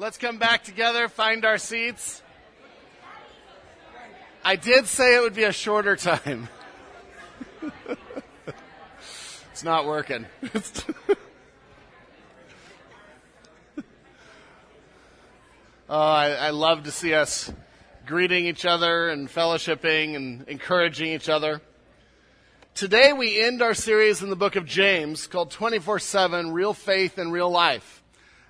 Let's come back together, find our seats. I did say it would be a shorter time. it's not working. oh, I, I love to see us greeting each other and fellowshipping and encouraging each other. Today we end our series in the book of James called 24-7 Real Faith and Real Life.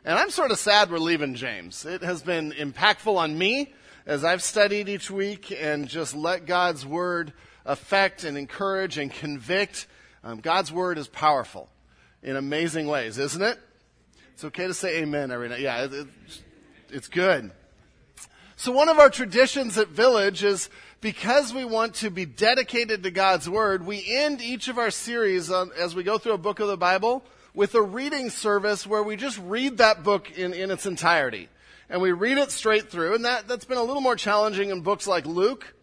And I'm sort of sad we're leaving James. It has been impactful on me as I've studied each week and just let God's word affect and encourage and convict. Um, God's word is powerful in amazing ways, isn't it? It's okay to say amen every night. Yeah, it, it, it's good. So one of our traditions at Village is because we want to be dedicated to God's Word, we end each of our series on, as we go through a book of the Bible with a reading service where we just read that book in, in its entirety. And we read it straight through. And that, that's been a little more challenging in books like Luke.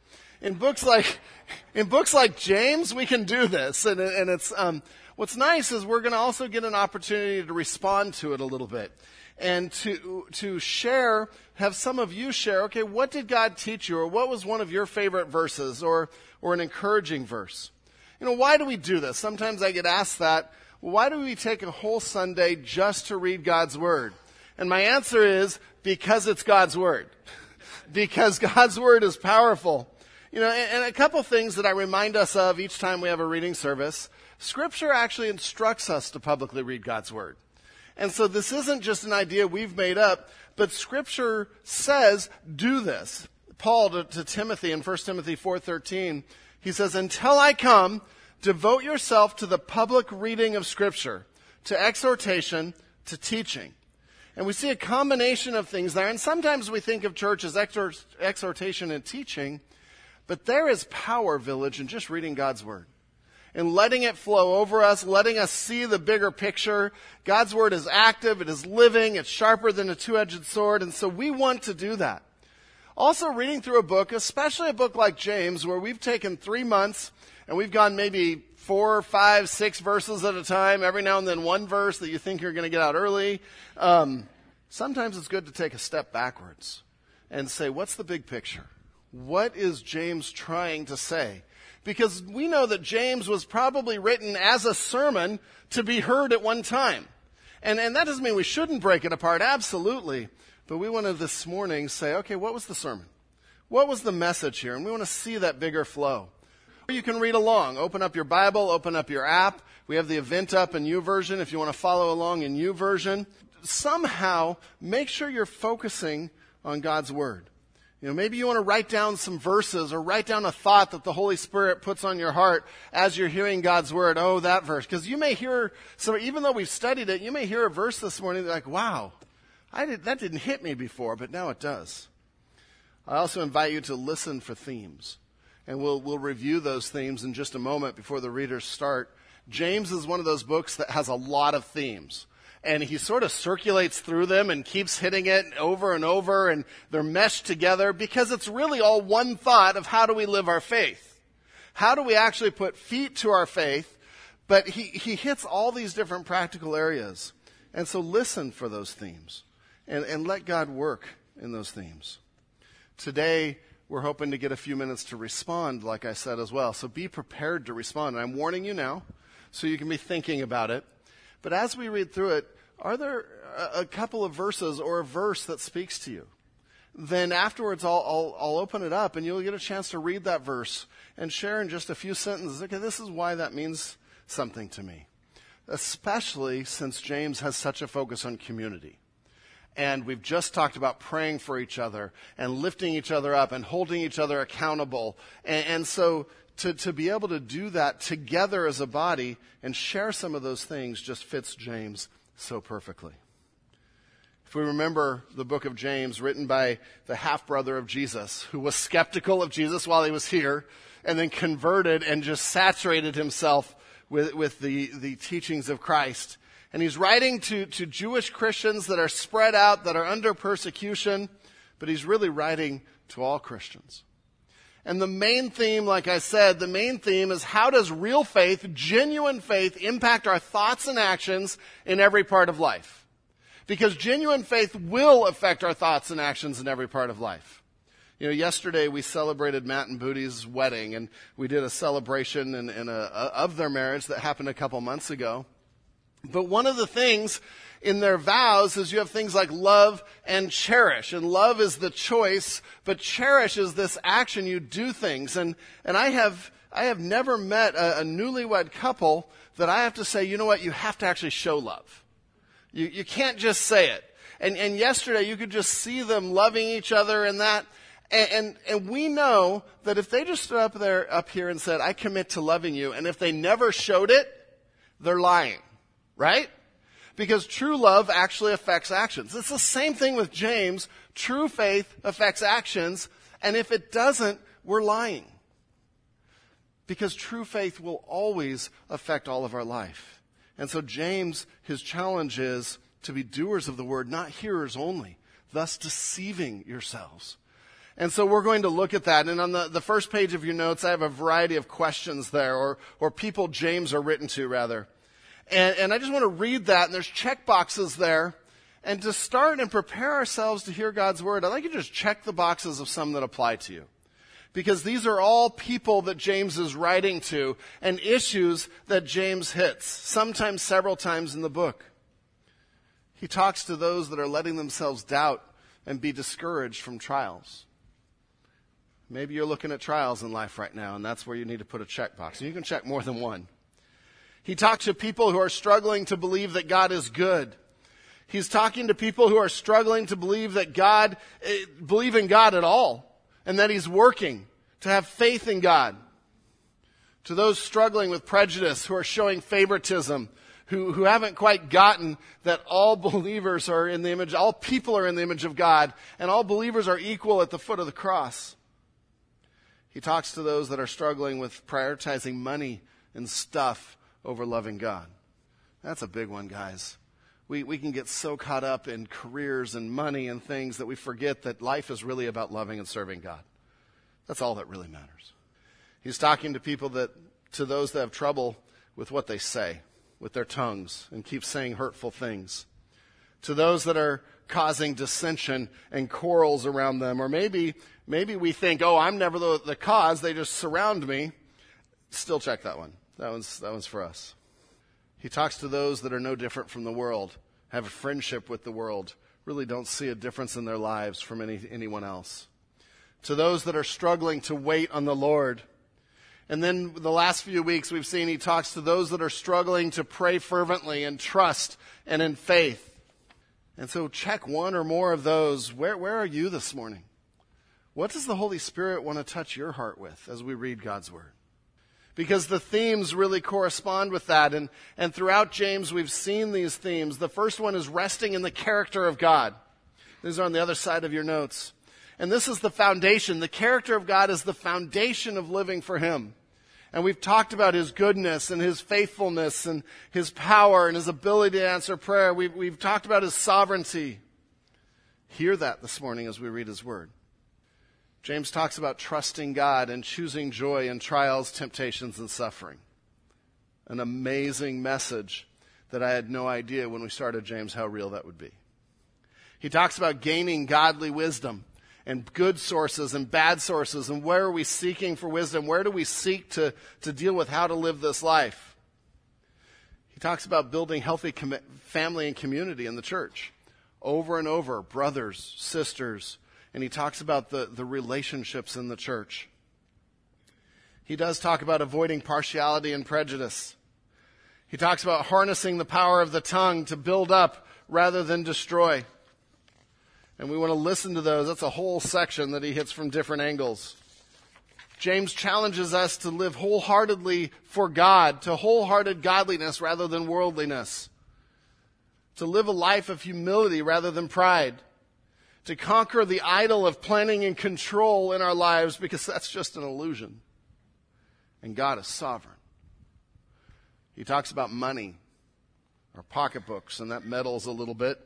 In books like, in books like James, we can do this. And, and it's, um, what's nice is we're going to also get an opportunity to respond to it a little bit and to, to share, have some of you share, okay, what did God teach you? Or what was one of your favorite verses or, or an encouraging verse? You know, why do we do this? Sometimes I get asked that. Why do we take a whole Sunday just to read God's Word? And my answer is because it's God's Word. because God's Word is powerful. You know, and, and a couple things that I remind us of each time we have a reading service. Scripture actually instructs us to publicly read God's Word. And so this isn't just an idea we've made up, but scripture says do this. Paul to, to Timothy in 1 Timothy 4:13, he says, "Until I come, devote yourself to the public reading of scripture, to exhortation, to teaching." And we see a combination of things there, and sometimes we think of church as exhortation and teaching, but there is power, village, in just reading God's word and letting it flow over us, letting us see the bigger picture. God's word is active, it is living, it's sharper than a two-edged sword, and so we want to do that. Also reading through a book, especially a book like James, where we've taken three months and we've gone maybe four, five, six verses at a time, every now and then one verse that you think you're going to get out early. Um, sometimes it's good to take a step backwards and say, what's the big picture? What is James trying to say? because we know that James was probably written as a sermon to be heard at one time. And, and that doesn't mean we shouldn't break it apart, absolutely. But we want to this morning say, okay, what was the sermon? What was the message here? And we want to see that bigger flow. Or you can read along. Open up your Bible, open up your app. We have the event up in YouVersion if you want to follow along in YouVersion. Somehow, make sure you're focusing on God's Word. You know, maybe you want to write down some verses or write down a thought that the Holy Spirit puts on your heart as you're hearing God's word. Oh, that verse. Because you may hear, so even though we've studied it, you may hear a verse this morning like, wow, I did, that didn't hit me before, but now it does. I also invite you to listen for themes. And we'll, we'll review those themes in just a moment before the readers start. James is one of those books that has a lot of themes and he sort of circulates through them and keeps hitting it over and over and they're meshed together because it's really all one thought of how do we live our faith? How do we actually put feet to our faith? But he, he hits all these different practical areas. And so listen for those themes and, and let God work in those themes. Today, we're hoping to get a few minutes to respond, like I said as well. So be prepared to respond. And I'm warning you now so you can be thinking about it. But as we read through it, are there a couple of verses or a verse that speaks to you? Then afterwards, I'll, I'll, I'll, open it up and you'll get a chance to read that verse and share in just a few sentences. Okay, this is why that means something to me. Especially since James has such a focus on community. And we've just talked about praying for each other and lifting each other up and holding each other accountable. And, and so to, to be able to do that together as a body and share some of those things just fits James so perfectly. If we remember the book of James, written by the half brother of Jesus, who was skeptical of Jesus while he was here, and then converted and just saturated himself with, with the, the teachings of Christ. And he's writing to, to Jewish Christians that are spread out, that are under persecution, but he's really writing to all Christians. And the main theme, like I said, the main theme is how does real faith, genuine faith, impact our thoughts and actions in every part of life? Because genuine faith will affect our thoughts and actions in every part of life. You know, yesterday we celebrated Matt and Booty's wedding, and we did a celebration in, in a, a, of their marriage that happened a couple months ago. But one of the things in their vows is you have things like love and cherish. And love is the choice, but cherish is this action you do things. And, and I have, I have never met a, a newlywed couple that I have to say, you know what, you have to actually show love. You, you can't just say it. And, and yesterday you could just see them loving each other and that. And, and, and, we know that if they just stood up there, up here and said, I commit to loving you, and if they never showed it, they're lying. Right? Because true love actually affects actions. It's the same thing with James. True faith affects actions, and if it doesn't, we're lying. Because true faith will always affect all of our life. And so James, his challenge is to be doers of the word, not hearers only, thus deceiving yourselves. And so we're going to look at that. And on the, the first page of your notes, I have a variety of questions there, or, or people James are written to, rather. And, and I just want to read that, and there's check boxes there. And to start and prepare ourselves to hear God's word, I'd like you to just check the boxes of some that apply to you. Because these are all people that James is writing to and issues that James hits, sometimes several times in the book. He talks to those that are letting themselves doubt and be discouraged from trials. Maybe you're looking at trials in life right now, and that's where you need to put a checkbox. And you can check more than one. He talks to people who are struggling to believe that God is good. He's talking to people who are struggling to believe that God, eh, believe in God at all, and that He's working, to have faith in God. To those struggling with prejudice, who are showing favoritism, who, who haven't quite gotten that all believers are in the image, all people are in the image of God, and all believers are equal at the foot of the cross. He talks to those that are struggling with prioritizing money and stuff over loving God. That's a big one, guys. We, we can get so caught up in careers and money and things that we forget that life is really about loving and serving God. That's all that really matters. He's talking to people that, to those that have trouble with what they say, with their tongues, and keep saying hurtful things. To those that are causing dissension and quarrels around them, or maybe, maybe we think, oh, I'm never the, the cause, they just surround me. Still check that one. That one's, that one's for us. He talks to those that are no different from the world, have a friendship with the world, really don't see a difference in their lives from any, anyone else. To those that are struggling to wait on the Lord. And then the last few weeks we've seen he talks to those that are struggling to pray fervently and trust and in faith. And so check one or more of those. Where, where are you this morning? What does the Holy Spirit want to touch your heart with as we read God's Word? Because the themes really correspond with that. And, and throughout James, we've seen these themes. The first one is resting in the character of God. These are on the other side of your notes. And this is the foundation. The character of God is the foundation of living for Him. And we've talked about His goodness and His faithfulness and His power and His ability to answer prayer. We've, we've talked about His sovereignty. Hear that this morning as we read His Word. James talks about trusting God and choosing joy in trials, temptations, and suffering. An amazing message that I had no idea when we started James how real that would be. He talks about gaining godly wisdom and good sources and bad sources and where are we seeking for wisdom? Where do we seek to, to deal with how to live this life? He talks about building healthy com- family and community in the church. Over and over, brothers, sisters, and he talks about the, the relationships in the church. He does talk about avoiding partiality and prejudice. He talks about harnessing the power of the tongue to build up rather than destroy. And we want to listen to those. That's a whole section that he hits from different angles. James challenges us to live wholeheartedly for God, to wholehearted godliness rather than worldliness, to live a life of humility rather than pride, to conquer the idol of planning and control in our lives because that's just an illusion. And God is sovereign. He talks about money, our pocketbooks, and that meddles a little bit.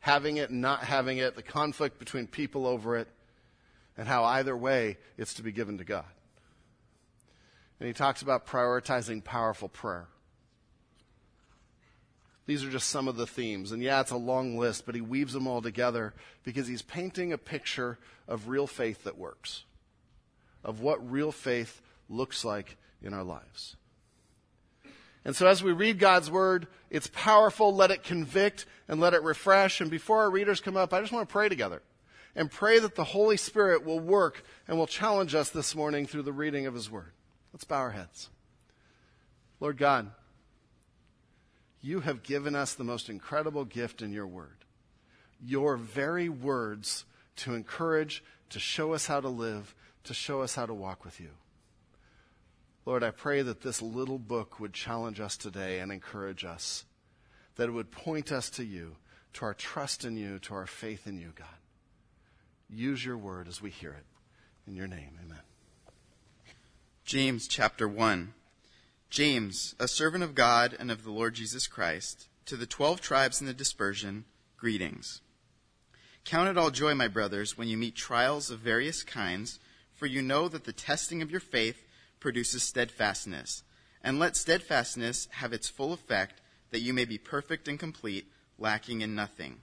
Having it and not having it, the conflict between people over it, and how either way it's to be given to God. And he talks about prioritizing powerful prayer. These are just some of the themes. And yeah, it's a long list, but he weaves them all together because he's painting a picture of real faith that works, of what real faith looks like in our lives. And so as we read God's word, it's powerful. Let it convict and let it refresh. And before our readers come up, I just want to pray together and pray that the Holy Spirit will work and will challenge us this morning through the reading of his word. Let's bow our heads. Lord God, you have given us the most incredible gift in your word. Your very words to encourage, to show us how to live, to show us how to walk with you. Lord, I pray that this little book would challenge us today and encourage us, that it would point us to you, to our trust in you, to our faith in you, God. Use your word as we hear it. In your name, amen. James chapter 1. James, a servant of God and of the Lord Jesus Christ, to the twelve tribes in the dispersion, greetings. Count it all joy, my brothers, when you meet trials of various kinds, for you know that the testing of your faith produces steadfastness. And let steadfastness have its full effect, that you may be perfect and complete, lacking in nothing.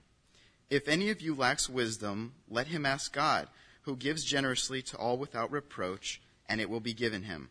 If any of you lacks wisdom, let him ask God, who gives generously to all without reproach, and it will be given him.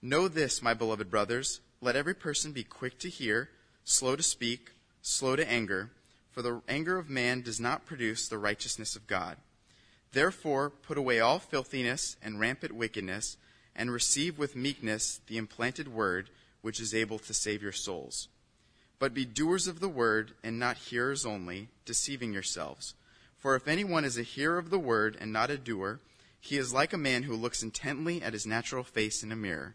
Know this, my beloved brothers. Let every person be quick to hear, slow to speak, slow to anger, for the anger of man does not produce the righteousness of God. Therefore, put away all filthiness and rampant wickedness, and receive with meekness the implanted word, which is able to save your souls. But be doers of the word, and not hearers only, deceiving yourselves. For if anyone is a hearer of the word and not a doer, he is like a man who looks intently at his natural face in a mirror.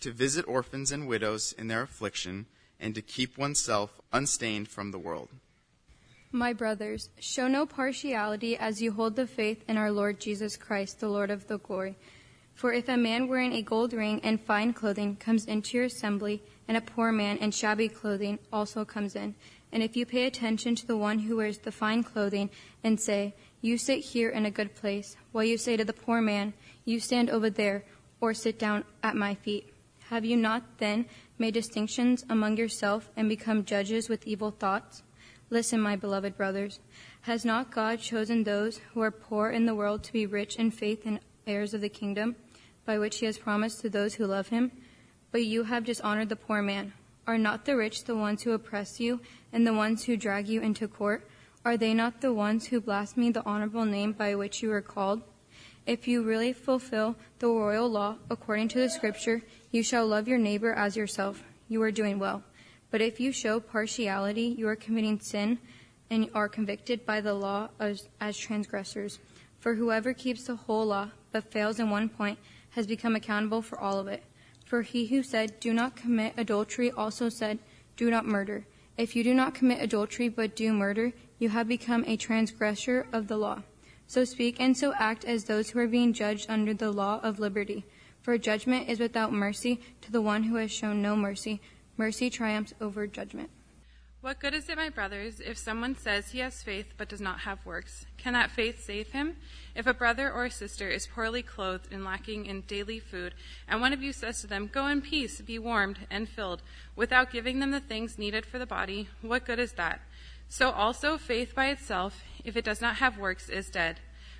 to visit orphans and widows in their affliction, and to keep oneself unstained from the world. My brothers, show no partiality as you hold the faith in our Lord Jesus Christ, the Lord of the glory. For if a man wearing a gold ring and fine clothing comes into your assembly, and a poor man in shabby clothing also comes in, and if you pay attention to the one who wears the fine clothing and say, You sit here in a good place, while you say to the poor man, You stand over there, or sit down at my feet, have you not then made distinctions among yourself and become judges with evil thoughts? Listen, my beloved brothers. Has not God chosen those who are poor in the world to be rich in faith and heirs of the kingdom, by which he has promised to those who love him? But you have dishonored the poor man. Are not the rich the ones who oppress you and the ones who drag you into court? Are they not the ones who blaspheme the honorable name by which you are called? If you really fulfill the royal law according to the scripture, you shall love your neighbor as yourself. You are doing well. But if you show partiality, you are committing sin and are convicted by the law as, as transgressors. For whoever keeps the whole law but fails in one point has become accountable for all of it. For he who said, Do not commit adultery, also said, Do not murder. If you do not commit adultery but do murder, you have become a transgressor of the law. So speak and so act as those who are being judged under the law of liberty. For judgment is without mercy to the one who has shown no mercy. Mercy triumphs over judgment. What good is it, my brothers, if someone says he has faith but does not have works? Can that faith save him? If a brother or a sister is poorly clothed and lacking in daily food, and one of you says to them, Go in peace, be warmed and filled, without giving them the things needed for the body, what good is that? So also faith by itself, if it does not have works, is dead.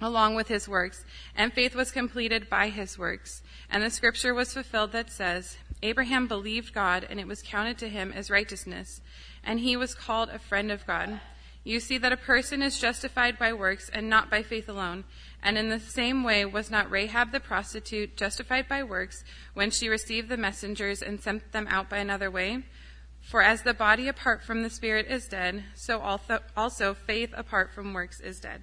along with his works, and faith was completed by his works. And the scripture was fulfilled that says, Abraham believed God, and it was counted to him as righteousness and he was called a friend of God. You see that a person is justified by works and not by faith alone. And in the same way was not Rahab the prostitute justified by works when she received the messengers and sent them out by another way? For as the body apart from the spirit is dead, so also faith apart from works is dead.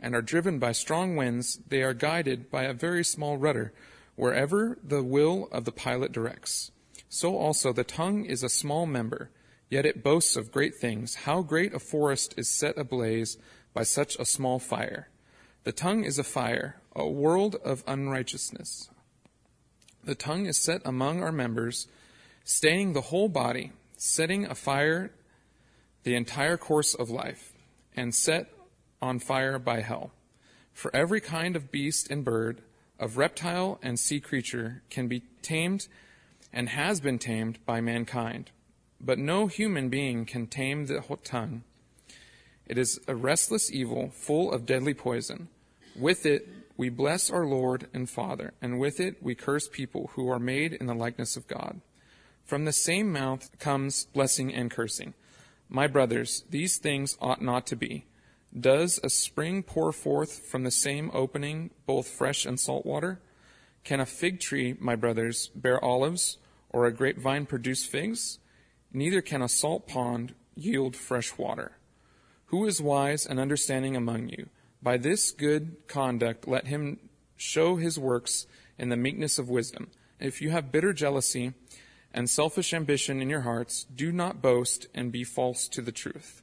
and are driven by strong winds, they are guided by a very small rudder, wherever the will of the pilot directs. So also the tongue is a small member, yet it boasts of great things. How great a forest is set ablaze by such a small fire. The tongue is a fire, a world of unrighteousness. The tongue is set among our members, staining the whole body, setting afire the entire course of life, and set on fire by hell. For every kind of beast and bird, of reptile and sea creature can be tamed and has been tamed by mankind. But no human being can tame the tongue. It is a restless evil full of deadly poison. With it we bless our Lord and Father, and with it we curse people who are made in the likeness of God. From the same mouth comes blessing and cursing. My brothers, these things ought not to be. Does a spring pour forth from the same opening both fresh and salt water? Can a fig tree, my brothers, bear olives, or a grapevine produce figs? Neither can a salt pond yield fresh water. Who is wise and understanding among you? By this good conduct let him show his works in the meekness of wisdom. If you have bitter jealousy and selfish ambition in your hearts, do not boast and be false to the truth.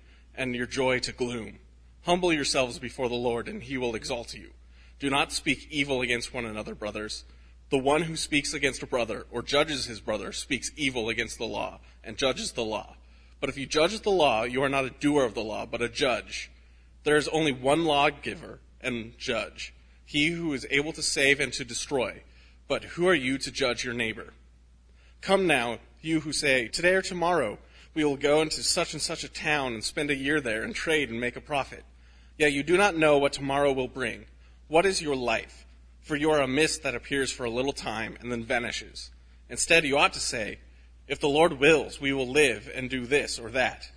and your joy to gloom. Humble yourselves before the Lord, and he will exalt you. Do not speak evil against one another, brothers. The one who speaks against a brother or judges his brother speaks evil against the law and judges the law. But if you judge the law, you are not a doer of the law, but a judge. There is only one lawgiver and judge, he who is able to save and to destroy. But who are you to judge your neighbor? Come now, you who say, Today or tomorrow we will go into such and such a town and spend a year there and trade and make a profit. Yet you do not know what tomorrow will bring. What is your life? For you are a mist that appears for a little time and then vanishes. Instead, you ought to say, If the Lord wills, we will live and do this or that.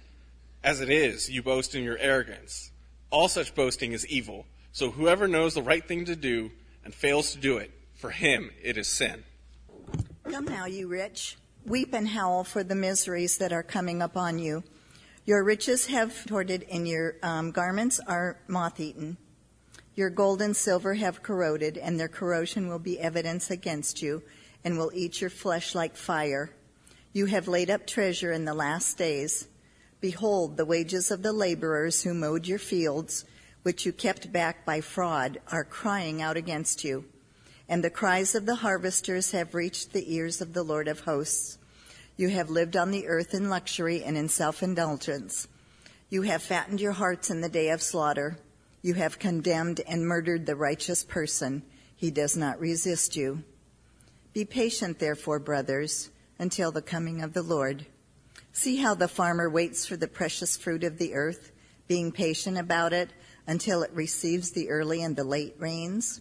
As it is, you boast in your arrogance. All such boasting is evil. So whoever knows the right thing to do and fails to do it, for him it is sin. Come now, you rich. Weep and howl for the miseries that are coming upon you. Your riches have torted, and your um, garments are moth eaten. Your gold and silver have corroded, and their corrosion will be evidence against you, and will eat your flesh like fire. You have laid up treasure in the last days. Behold, the wages of the laborers who mowed your fields, which you kept back by fraud, are crying out against you. And the cries of the harvesters have reached the ears of the Lord of hosts. You have lived on the earth in luxury and in self indulgence. You have fattened your hearts in the day of slaughter. You have condemned and murdered the righteous person. He does not resist you. Be patient, therefore, brothers, until the coming of the Lord. See how the farmer waits for the precious fruit of the earth, being patient about it until it receives the early and the late rains.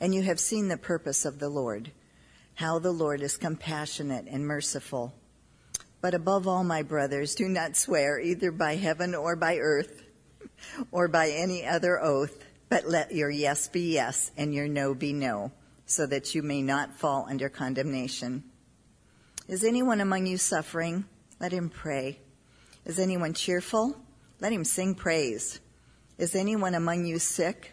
and you have seen the purpose of the Lord, how the Lord is compassionate and merciful. But above all, my brothers, do not swear either by heaven or by earth or by any other oath but let your yes be yes and your no be no, so that you may not fall under condemnation. Is anyone among you suffering? Let him pray. Is anyone cheerful? Let him sing praise. Is anyone among you sick?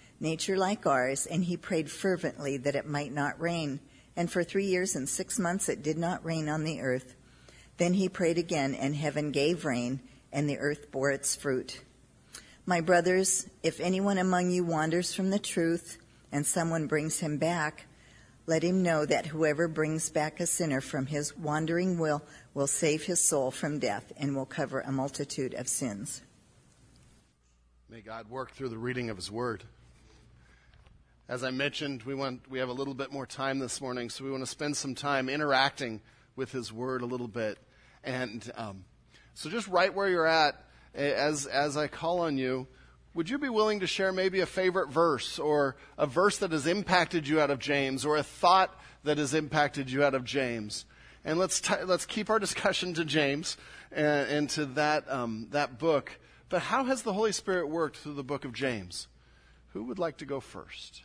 nature like ours, and he prayed fervently that it might not rain. And for three years and six months it did not rain on the earth. Then he prayed again, and heaven gave rain, and the earth bore its fruit. My brothers, if anyone among you wanders from the truth and someone brings him back, let him know that whoever brings back a sinner from his wandering will will save his soul from death and will cover a multitude of sins. May God work through the reading of his word. As I mentioned, we want we have a little bit more time this morning, so we want to spend some time interacting with his word a little bit. And um, so just right where you're at, as, as I call on you, would you be willing to share maybe a favorite verse or a verse that has impacted you out of James or a thought that has impacted you out of James? And let's, t- let's keep our discussion to James and, and to that, um, that book. But how has the Holy Spirit worked through the book of James? Who would like to go first?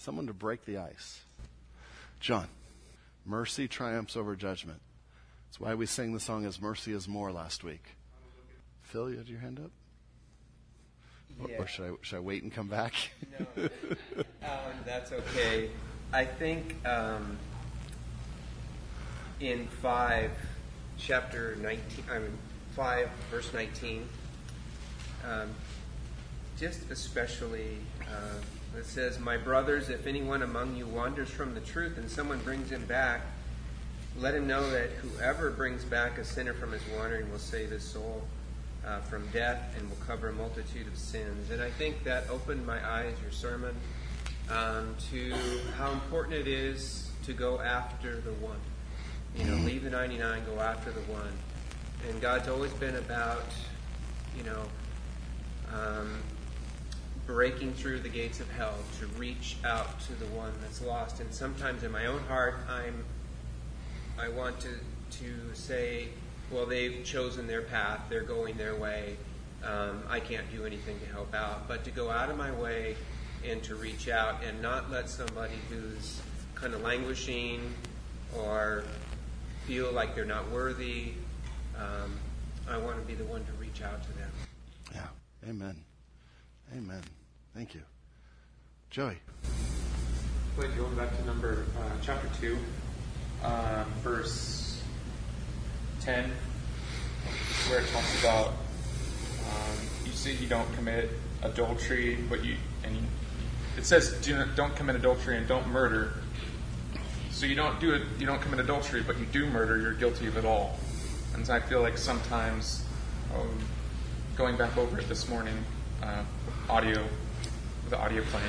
Someone to break the ice. John. Mercy triumphs over judgment. That's why we sang the song His Mercy is More last week. Phil, you had your hand up? Yeah. Or, should I should I wait and come back? no, Alan, that's okay. I think um, in five, chapter nineteen, I mean five, verse nineteen. Um, just especially, uh, it says, "My brothers, if anyone among you wanders from the truth, and someone brings him back, let him know that whoever brings back a sinner from his wandering will save his soul uh, from death and will cover a multitude of sins. And I think that opened my eyes, your sermon, um, to how important it is to go after the one. You know, leave the 99, go after the one. And God's always been about, you know, um, breaking through the gates of hell to reach out to the one that's lost. And sometimes in my own heart, I'm, I want to to say, well, they've chosen their path, they're going their way. Um, I can't do anything to help out, but to go out of my way and to reach out and not let somebody who's kind of languishing or feel like they're not worthy. Um, I want to be the one to reach out to them. Yeah. Amen. Amen. Thank you. Joey. Like going back to number uh, chapter two, um, verse ten, where it talks about um, you say you don't commit adultery, but you and you, it says do not, don't commit adultery and don't murder. So you don't do it, you don't commit adultery, but you do murder. You're guilty of it all. And so I feel like sometimes, um, going back over it this morning, uh, audio, the audio plane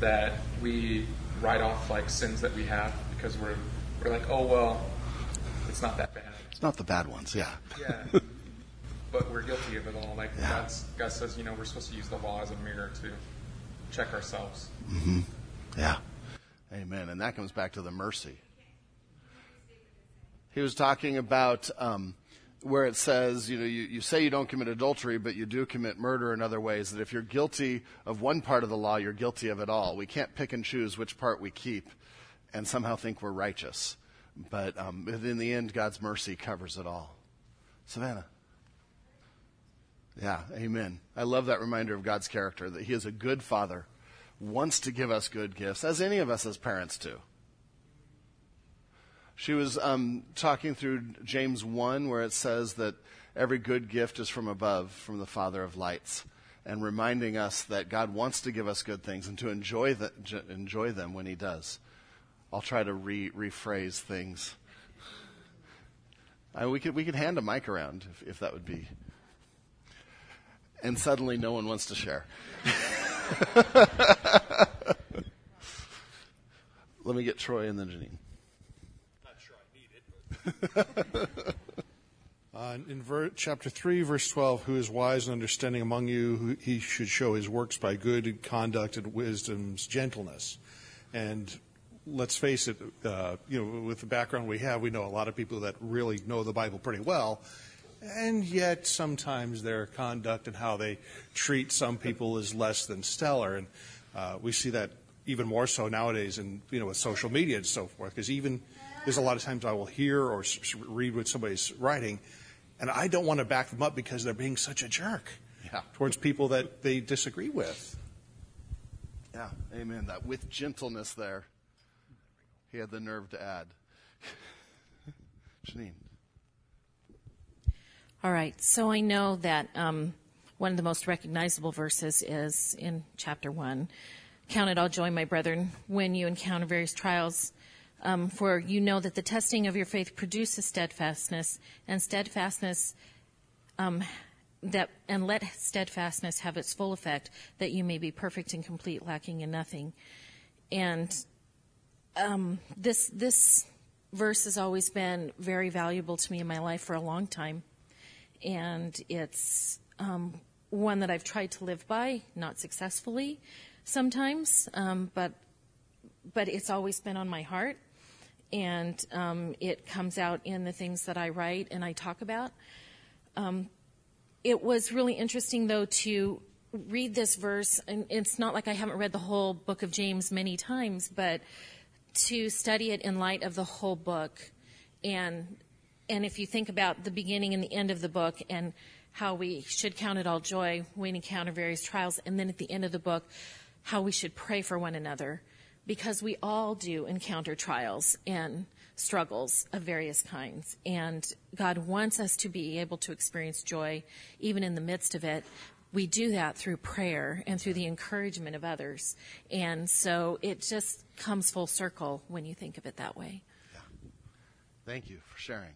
that we write off like sins that we have because we're we're like, oh well, it's not that bad. It's not the bad ones, yeah. Yeah. but we're guilty of it all. Like Yeah. God's, God says, you know, we're supposed to use the law as a mirror to check ourselves. Mm-hmm. Yeah. Amen. And that comes back to the mercy. He was talking about um, where it says, you know, you, you say you don't commit adultery, but you do commit murder in other ways. That if you're guilty of one part of the law, you're guilty of it all. We can't pick and choose which part we keep and somehow think we're righteous. But, um, in the end, God's mercy covers it all. Savannah. Yeah, amen. I love that reminder of God's character that He is a good Father, wants to give us good gifts, as any of us as parents do. She was um, talking through James 1, where it says that every good gift is from above, from the Father of lights, and reminding us that God wants to give us good things and to enjoy, the, enjoy them when He does. I'll try to re- rephrase things. I, we, could, we could hand a mic around if, if that would be. And suddenly no one wants to share. Let me get Troy and then Janine. Uh, in ver- chapter 3, verse 12, who is wise and understanding among you, who he should show his works by good conduct and wisdom's gentleness. And let's face it, uh, you know, with the background we have, we know a lot of people that really know the Bible pretty well. And yet, sometimes their conduct and how they treat some people is less than stellar. And uh, we see that even more so nowadays, in you know, with social media and so forth. Because even there's a lot of times I will hear or s- s- read what somebody's writing, and I don't want to back them up because they're being such a jerk Yeah. towards people that they disagree with. Yeah, amen. That with gentleness there, he had the nerve to add. Janine. All right. So I know that um, one of the most recognizable verses is in chapter 1. Count it all joy, my brethren, when you encounter various trials, um, for you know that the testing of your faith produces steadfastness, and steadfastness um, that and let steadfastness have its full effect, that you may be perfect and complete, lacking in nothing. And um, this this verse has always been very valuable to me in my life for a long time, and it's um, one that I've tried to live by, not successfully sometimes, um, but but it's always been on my heart, and um, it comes out in the things that I write and I talk about. Um, it was really interesting, though, to read this verse, and it's not like I haven't read the whole book of James many times, but to study it in light of the whole book, and and if you think about the beginning and the end of the book, and how we should count it all joy when we encounter various trials, and then at the end of the book, how we should pray for one another, because we all do encounter trials and struggles of various kinds. And God wants us to be able to experience joy even in the midst of it. We do that through prayer and through the encouragement of others. And so it just comes full circle when you think of it that way. Yeah. Thank you for sharing.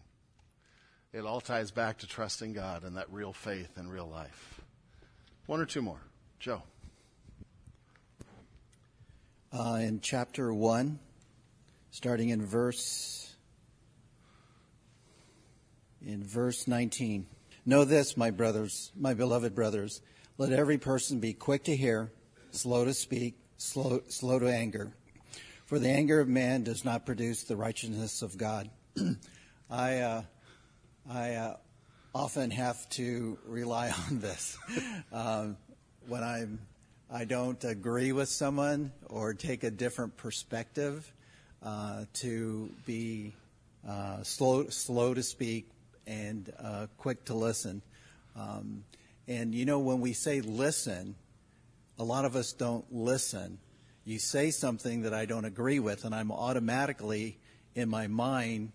It all ties back to trusting God and that real faith and real life. One or two more. Joe. Uh, in chapter 1, starting in verse in verse 19. Know this, my brothers, my beloved brothers, let every person be quick to hear, slow to speak, slow, slow to anger. For the anger of man does not produce the righteousness of God. I, uh, I uh, often have to rely on this. um, when I'm, I don't agree with someone or take a different perspective, uh, to be uh, slow, slow to speak and uh, quick to listen. Um, and you know, when we say listen, a lot of us don't listen. You say something that I don't agree with, and I'm automatically in my mind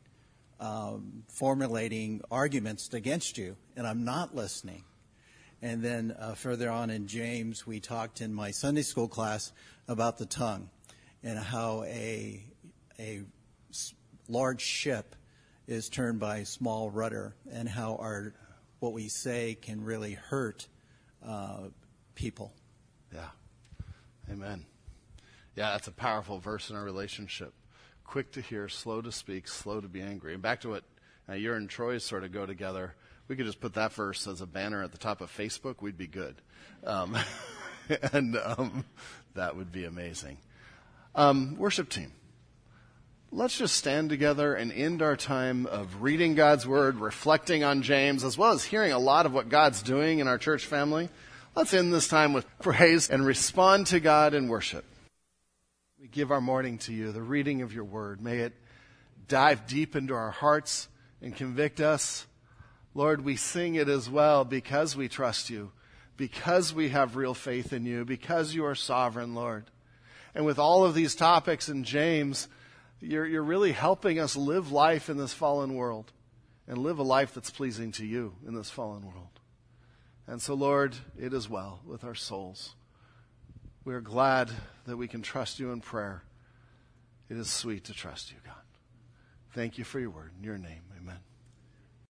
um, formulating arguments against you, and I'm not listening. And then uh, further on in James, we talked in my Sunday school class about the tongue and how a a large ship is turned by a small rudder, and how our what we say can really hurt uh, people. Yeah. Amen. Yeah, that's a powerful verse in our relationship. Quick to hear, slow to speak, slow to be angry. And back to what uh, you and Troy sort of go together. We could just put that verse as a banner at the top of Facebook. We'd be good. Um, and um, that would be amazing. Um, worship team let's just stand together and end our time of reading God's Word, reflecting on James, as well as hearing a lot of what God's doing in our church family. Let's end this time with praise and respond to God in worship. We give our morning to you, the reading of your Word. May it dive deep into our hearts and convict us. Lord, we sing it as well because we trust you, because we have real faith in you, because you are sovereign, Lord. And with all of these topics in James, you're, you're really helping us live life in this fallen world and live a life that's pleasing to you in this fallen world. And so, Lord, it is well with our souls. We are glad that we can trust you in prayer. It is sweet to trust you, God. Thank you for your word. In your name.